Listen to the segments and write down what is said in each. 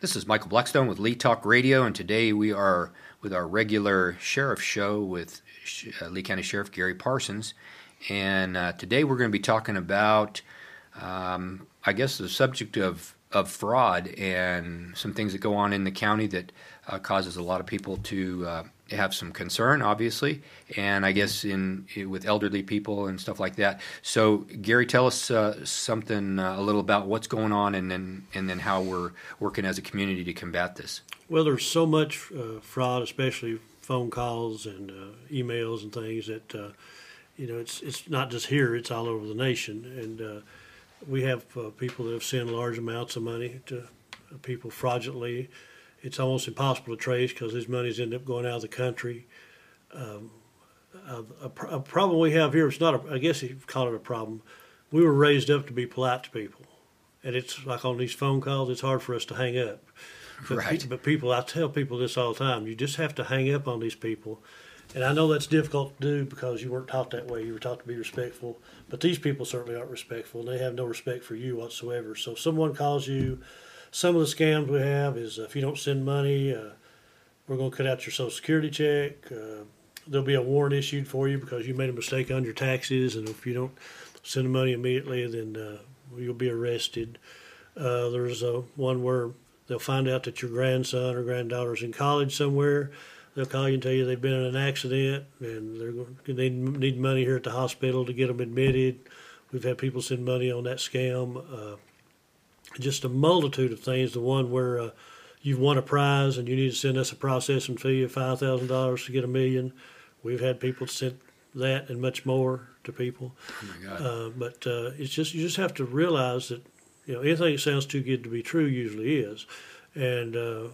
This is Michael Blackstone with Lee Talk Radio, and today we are with our regular sheriff show with uh, Lee County Sheriff Gary Parsons. And uh, today we're going to be talking about, um, I guess, the subject of, of fraud and some things that go on in the county that uh, causes a lot of people to uh, have some concern, obviously, and I guess in with elderly people and stuff like that. So, Gary, tell us uh, something uh, a little about what's going on, and then and then how we're working as a community to combat this. Well, there's so much uh, fraud, especially phone calls and uh, emails and things that you know it's it's not just here; it's all over the nation, and we have people that have sent large amounts of money to people fraudulently it's almost impossible to trace because these monies end up going out of the country. Um, a, a, a, problem we have here, it's not, a, I guess you call it a problem. We were raised up to be polite to people. And it's like on these phone calls, it's hard for us to hang up. But, right. but people, I tell people this all the time. You just have to hang up on these people. And I know that's difficult to do because you weren't taught that way. You were taught to be respectful. But these people certainly aren't respectful, and they have no respect for you whatsoever. So if someone calls you some of the scams we have is uh, if you don't send money, uh, we're going to cut out your Social Security check. Uh, there'll be a warrant issued for you because you made a mistake on your taxes, and if you don't send the money immediately, then uh, you'll be arrested. Uh, there's a one where they'll find out that your grandson or granddaughter's in college somewhere. They'll call you and tell you they've been in an accident and they're going, they need money here at the hospital to get them admitted. We've had people send money on that scam. Uh, just a multitude of things. The one where uh, you've won a prize and you need to send us a processing fee of five thousand dollars to get a million. We've had people send that and much more to people. Oh my God! Uh, but uh, it's just you just have to realize that you know anything that sounds too good to be true usually is, and uh,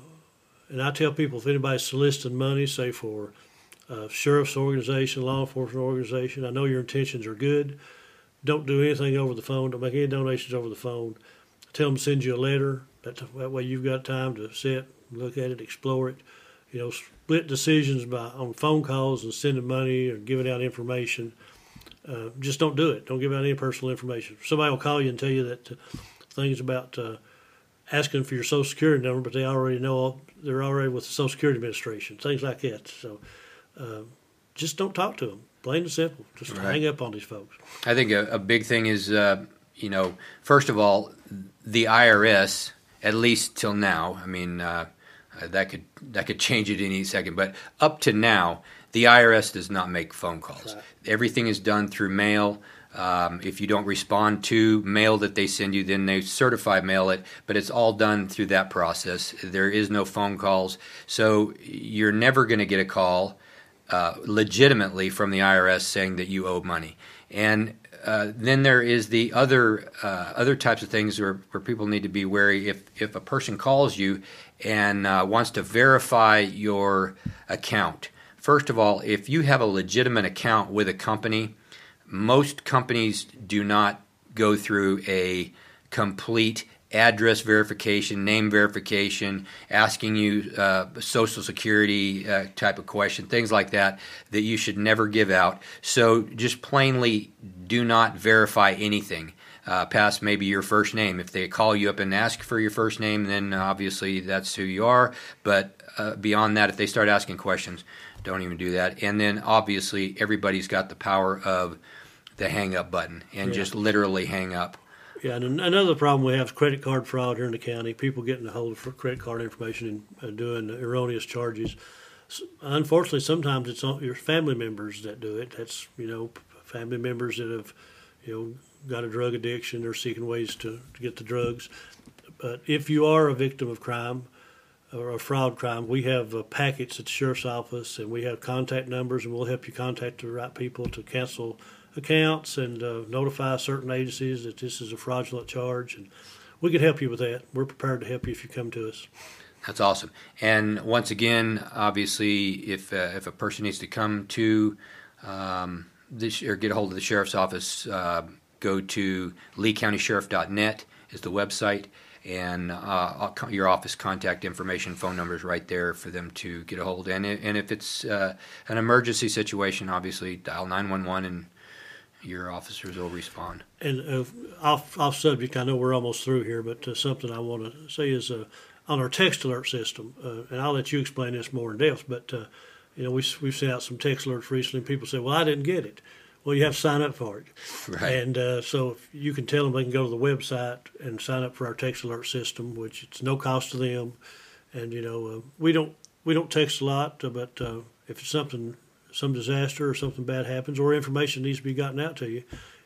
and I tell people if anybody's soliciting money, say for a sheriff's organization, law enforcement organization, I know your intentions are good. Don't do anything over the phone. Don't make any donations over the phone tell them to send you a letter. That, that way you've got time to sit, look at it, explore it. You know, split decisions by on phone calls and sending money or giving out information. Uh, just don't do it. Don't give out any personal information. Somebody will call you and tell you that uh, things about uh, asking for your Social Security number, but they already know they're already with the Social Security Administration. Things like that. So uh, just don't talk to them. Plain and simple. Just right. hang up on these folks. I think a, a big thing is, uh, you know, first of all, the IRS, at least till now, I mean, uh, that could that could change it any second, but up to now, the IRS does not make phone calls. Right. Everything is done through mail. Um, if you don't respond to mail that they send you, then they certify mail it, but it's all done through that process. There is no phone calls. So you're never going to get a call uh, legitimately from the IRS saying that you owe money. And uh, then there is the other uh, other types of things where, where people need to be wary. If if a person calls you and uh, wants to verify your account, first of all, if you have a legitimate account with a company, most companies do not go through a complete address verification, name verification, asking you uh, social security uh, type of question, things like that, that you should never give out. So just plainly do not verify anything. Uh, past maybe your first name. If they call you up and ask for your first name, then obviously that's who you are. But uh, beyond that, if they start asking questions, don't even do that. And then obviously, everybody's got the power of the hang up button and yeah. just literally hang up. Yeah, and another problem we have is credit card fraud here in the county. People getting a hold of credit card information and uh, doing erroneous charges. Unfortunately, sometimes it's your family members that do it. That's you know family members that have you know got a drug addiction or seeking ways to, to get the drugs. But if you are a victim of crime or a fraud crime, we have uh, packets at the sheriff's office, and we have contact numbers, and we'll help you contact the right people to cancel accounts and uh, notify certain agencies that this is a fraudulent charge. And we can help you with that. We're prepared to help you if you come to us. That's awesome. And once again, obviously, if uh, if a person needs to come to um, this or get a hold of the sheriff's office, uh, go to leecountysheriff.net is the website, and uh, your office contact information, phone numbers right there for them to get a hold. And and if it's uh, an emergency situation, obviously dial nine one one and your officers will respond. And uh, off off subject, I know we're almost through here, but uh, something I want to say is uh, on our text alert system, uh, and I'll let you explain this more in depth. But you know, we we've sent out some text alerts recently. and People say, "Well, I didn't get it." Well, you have to sign up for it, Right. and uh, so if you can tell them they can go to the website and sign up for our text alert system, which it's no cost to them. And you know, uh, we don't we don't text a lot, uh, but uh, if it's something, some disaster or something bad happens, or information needs to be gotten out to you,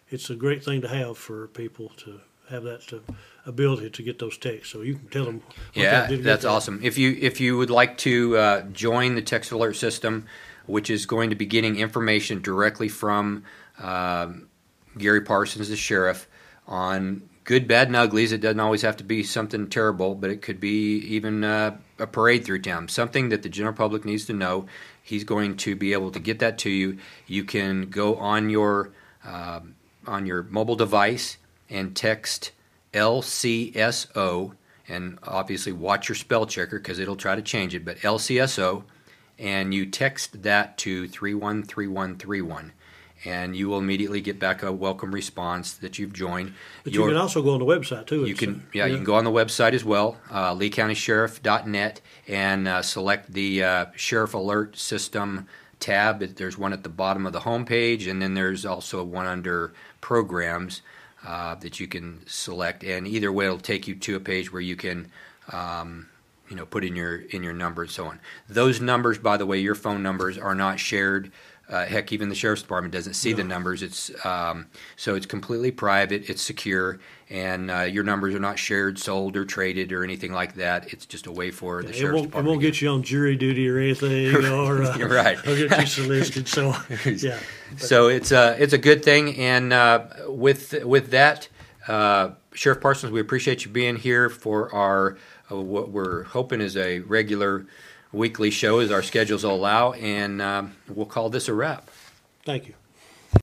it's a great thing to have for people to have that uh, ability to get those texts. So you can tell them. what Yeah, they did to get that's awesome. If you if you would like to uh, join the text alert system, which is going to be getting information directly from um, Gary Parsons, the sheriff, on good, bad, and uglies. It doesn't always have to be something terrible, but it could be even uh, a parade through town, something that the general public needs to know. He's going to be able to get that to you. You can go on your um on your mobile device and text LCSO, and obviously watch your spell checker because it'll try to change it. But LCSO, and you text that to 313131, and you will immediately get back a welcome response that you've joined. But you can also go on the website too. you can, uh, yeah, you can go on the website as well, uh, LeeCountySheriff.net, and uh, select the uh, Sheriff Alert System tab. There's one at the bottom of the homepage, and then there's also one under Programs uh, that you can select. And either way, it'll take you to a page where you can, um, you know, put in your in your number and so on. Those numbers, by the way, your phone numbers are not shared. Uh, heck, even the sheriff's department doesn't see the numbers. It's um, so it's completely private. It's secure, and uh, your numbers are not shared, sold, or traded, or anything like that. It's just a way for the sheriff's won't, it won't get you on jury duty or anything, or uh, You're right. or get you solicited. So, yeah, So it's a it's a good thing, and uh, with with that, uh, Sheriff Parsons, we appreciate you being here for our uh, what we're hoping is a regular weekly show as our schedules allow, and um, we'll call this a wrap. thank you.